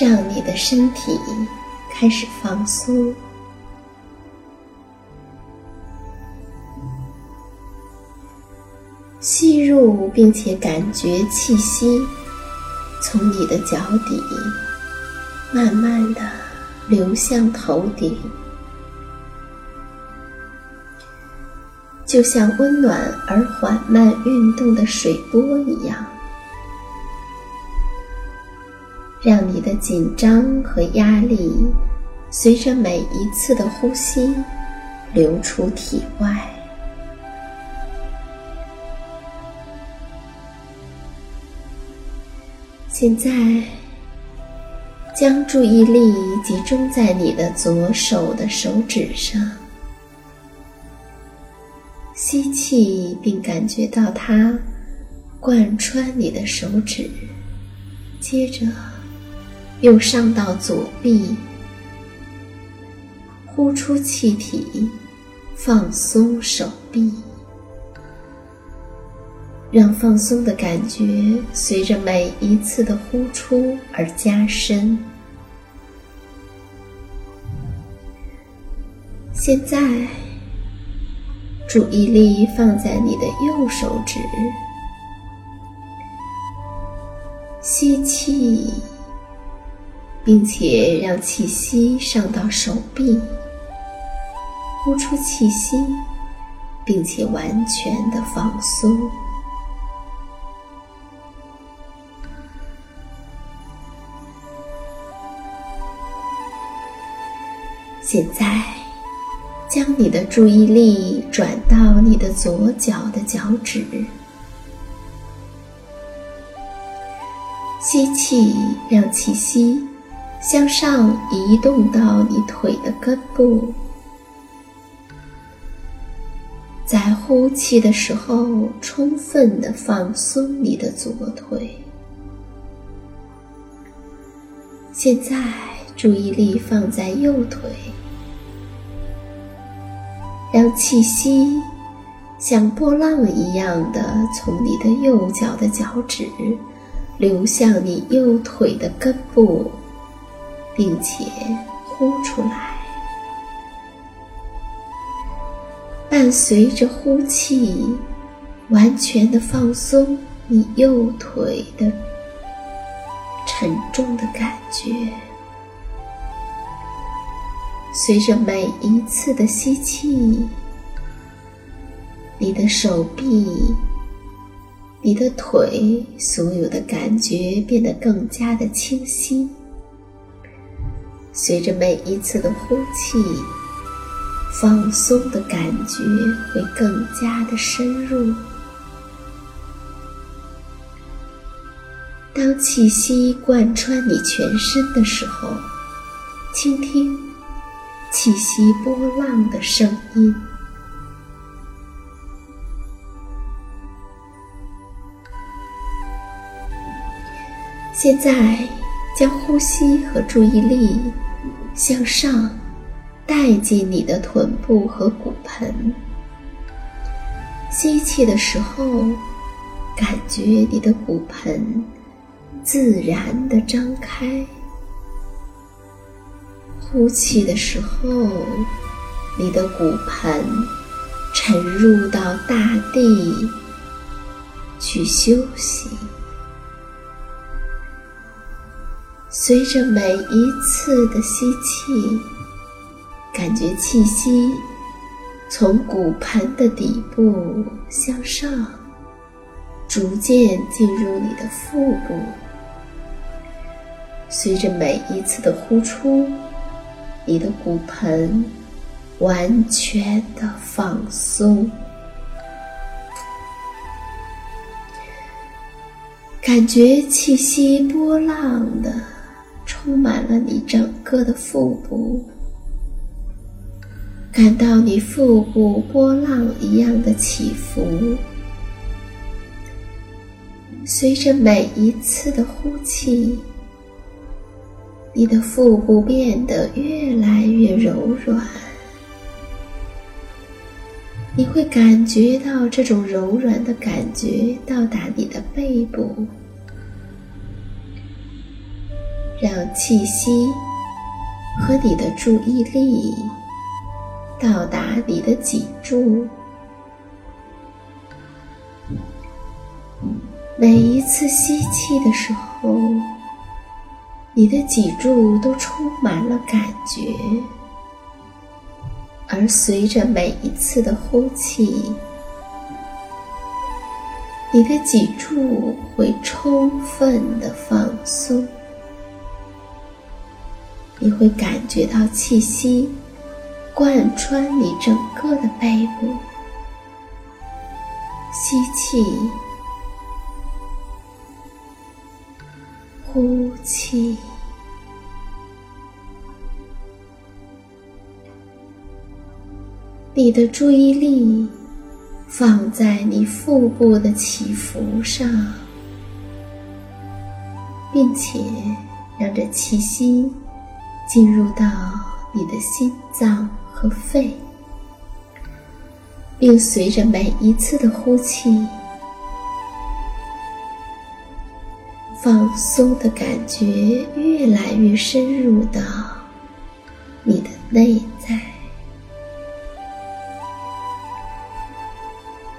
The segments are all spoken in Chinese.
让你的身体开始放松，吸入并且感觉气息从你的脚底慢慢的流向头顶，就像温暖而缓慢运动的水波一样。让你的紧张和压力随着每一次的呼吸流出体外。现在，将注意力集中在你的左手的手指上，吸气，并感觉到它贯穿你的手指，接着。又上到左臂，呼出气体，放松手臂，让放松的感觉随着每一次的呼出而加深。现在，注意力放在你的右手指，吸气。并且让气息上到手臂，呼出气息，并且完全的放松。现在，将你的注意力转到你的左脚的脚趾，吸气，让气息。向上移动到你腿的根部，在呼气的时候，充分的放松你的左腿。现在注意力放在右腿，让气息像波浪一样的从你的右脚的脚趾流向你右腿的根部。并且呼出来，伴随着呼气，完全的放松你右腿的沉重的感觉。随着每一次的吸气，你的手臂、你的腿，所有的感觉变得更加的清晰。随着每一次的呼气，放松的感觉会更加的深入。当气息贯穿你全身的时候，倾听气息波浪的声音。现在，将呼吸和注意力向上带进你的臀部和骨盆。吸气的时候，感觉你的骨盆。自然的张开，呼气的时候，你的骨盆沉入到大地去休息。随着每一次的吸气，感觉气息从骨盆的底部向上，逐渐进入你的腹部。随着每一次的呼出，你的骨盆完全的放松，感觉气息波浪的充满了你整个的腹部，感到你腹部波浪一样的起伏。随着每一次的呼气。你的腹部变得越来越柔软，你会感觉到这种柔软的感觉到达你的背部，让气息和你的注意力到达你的脊柱。每一次吸气的时候。你的脊柱都充满了感觉，而随着每一次的呼气，你的脊柱会充分的放松。你会感觉到气息贯穿你整个的背部，吸气。呼气，你的注意力放在你腹部的起伏上，并且让这气息进入到你的心脏和肺，并随着每一次的呼气。放松的感觉越来越深入到你的内在，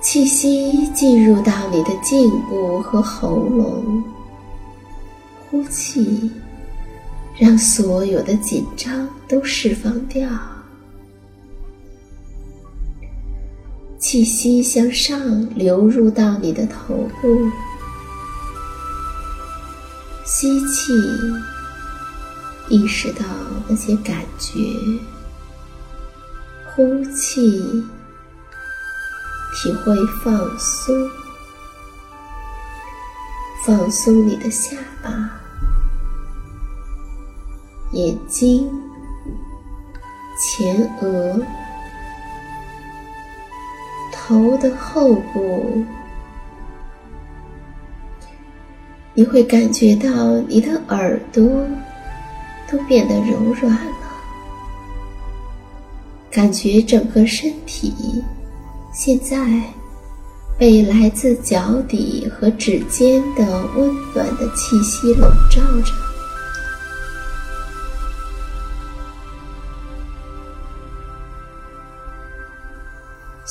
气息进入到你的颈部和喉咙，呼气，让所有的紧张都释放掉，气息向上流入到你的头部。吸气，意识到那些感觉；呼气，体会放松。放松你的下巴、眼睛、前额、头的后部。你会感觉到你的耳朵都变得柔软了，感觉整个身体现在被来自脚底和指尖的温暖的气息笼罩着。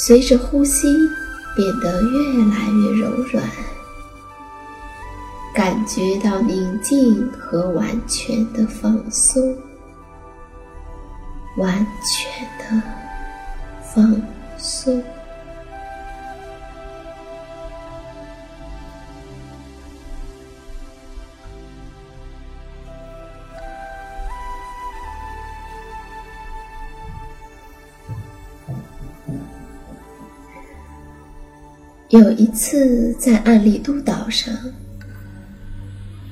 随着呼吸，变得越来越柔软。感觉到宁静和完全的放松，完全的放松。有一次在案例督导上，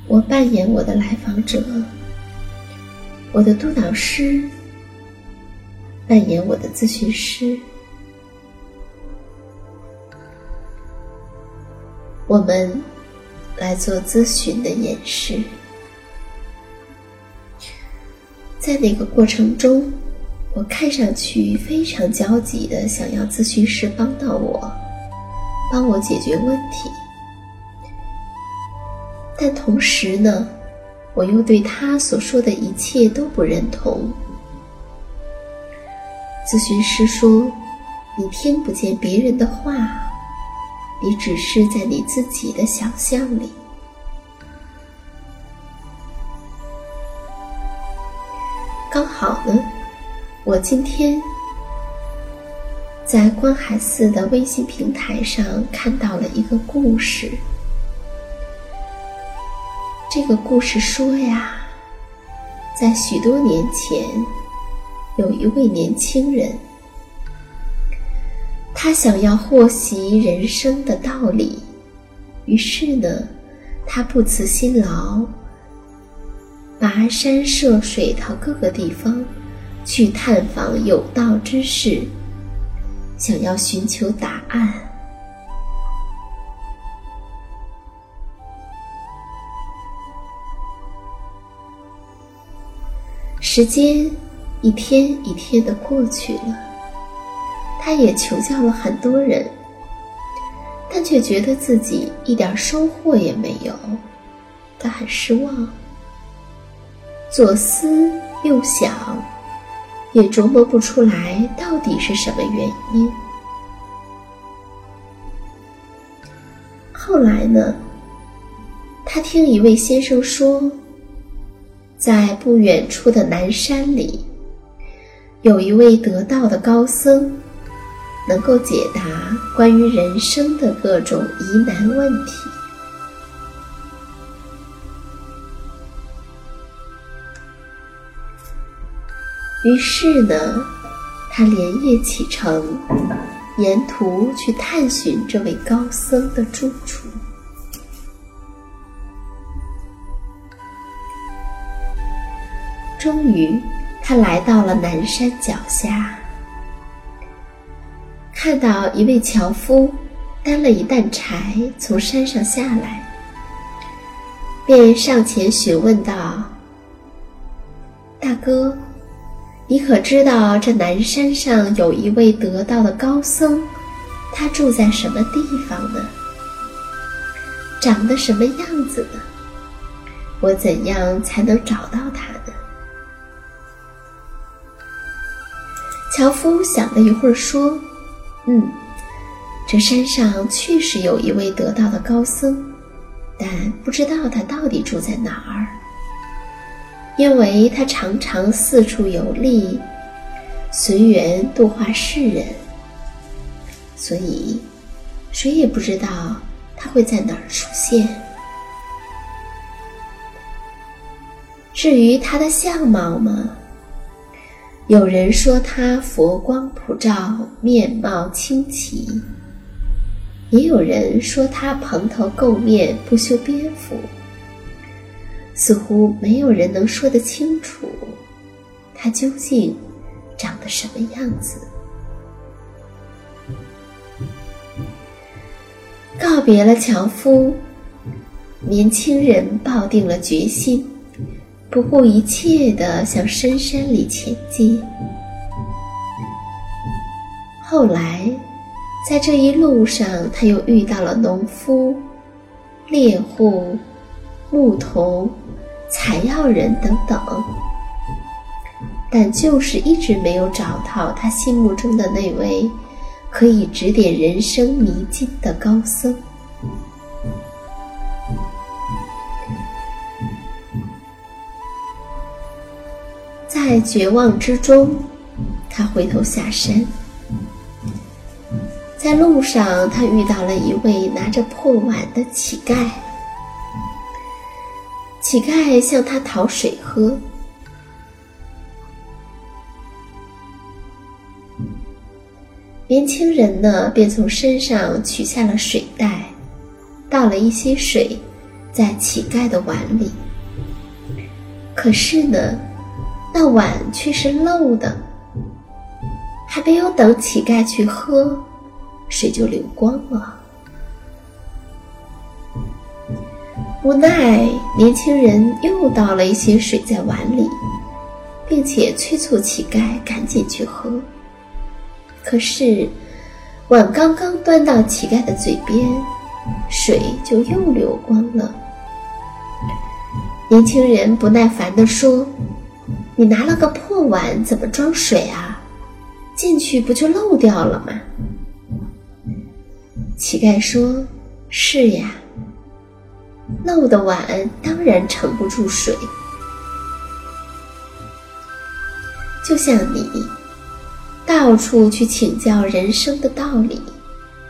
我扮演我的来访者，我的督导师扮演我的咨询师，我们来做咨询的演示。在那个过程中，我看上去非常焦急的想要咨询师帮到我。帮我解决问题，但同时呢，我又对他所说的一切都不认同。咨询师说：“你听不见别人的话，你只是在你自己的想象里。”刚好呢，我今天。在观海寺的微信平台上看到了一个故事。这个故事说呀，在许多年前，有一位年轻人，他想要获悉人生的道理，于是呢，他不辞辛劳，跋山涉水到各个地方，去探访有道之士。想要寻求答案。时间一天一天的过去了，他也求教了很多人，但却觉得自己一点收获也没有，他很失望。左思右想。也琢磨不出来到底是什么原因。后来呢，他听一位先生说，在不远处的南山里，有一位得道的高僧，能够解答关于人生的各种疑难问题。于是呢，他连夜启程，沿途去探寻这位高僧的住处。终于，他来到了南山脚下，看到一位樵夫担了一担柴从山上下来，便上前询问道：“大哥。”你可知道这南山上有一位得道的高僧，他住在什么地方呢？长得什么样子呢？我怎样才能找到他呢？樵夫想了一会儿，说：“嗯，这山上确实有一位得道的高僧，但不知道他到底住在哪儿。”因为他常常四处游历，随缘度化世人，所以谁也不知道他会在哪儿出现。至于他的相貌嘛，有人说他佛光普照，面貌清奇；也有人说他蓬头垢面，不修边幅。似乎没有人能说得清楚，他究竟长得什么样子。告别了樵夫，年轻人抱定了决心，不顾一切的向深山里前进。后来，在这一路上，他又遇到了农夫、猎户。牧童、采药人等等。但就是一直没有找到他心目中的那位可以指点人生迷津的高僧。在绝望之中他回头下山。在路上他遇到了一位拿着破碗的乞丐。乞丐向他讨水喝。年轻人呢，便从身上取下了水袋，倒了一些水在乞丐的碗里。可是呢，那碗却是漏的，还没有等乞丐去喝。水就流光了。无奈，年轻人又倒了一些水在碗里，并且催促乞丐赶紧去喝。可是，碗刚刚端到乞丐的嘴边，水就又流光了。年轻人不耐烦地说：“你拿了个破碗，怎么装水啊？进去不就漏掉了吗？”乞丐说：“是呀，漏的碗当然盛不住水。就像你到处去请教人生的道理，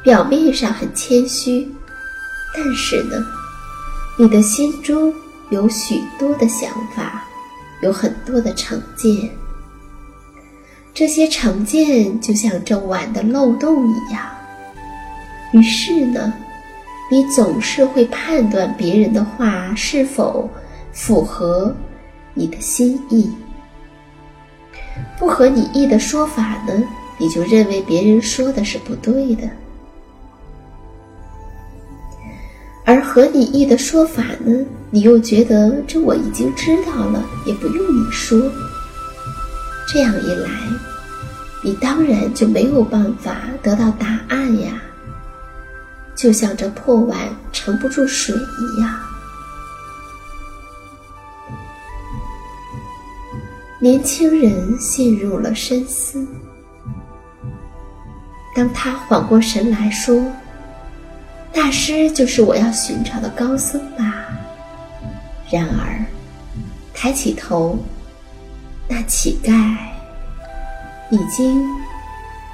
表面上很谦虚，但是呢，你的心中有许多的想法，有很多的成见。这些成见就像这碗的漏洞一样。”于是呢，你总是会判断别人的话是否符合你的心意。不合你意的说法呢，你就认为别人说的是不对的；而合你意的说法呢，你又觉得这我已经知道了，也不用你说。这样一来，你当然就没有办法得到答案呀。就像这破碗盛不住水一样，年轻人陷入了深思。当他缓过神来说：“大师就是我要寻找的高僧吧。”然而，抬起头，那乞丐已经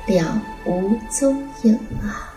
了无踪影了。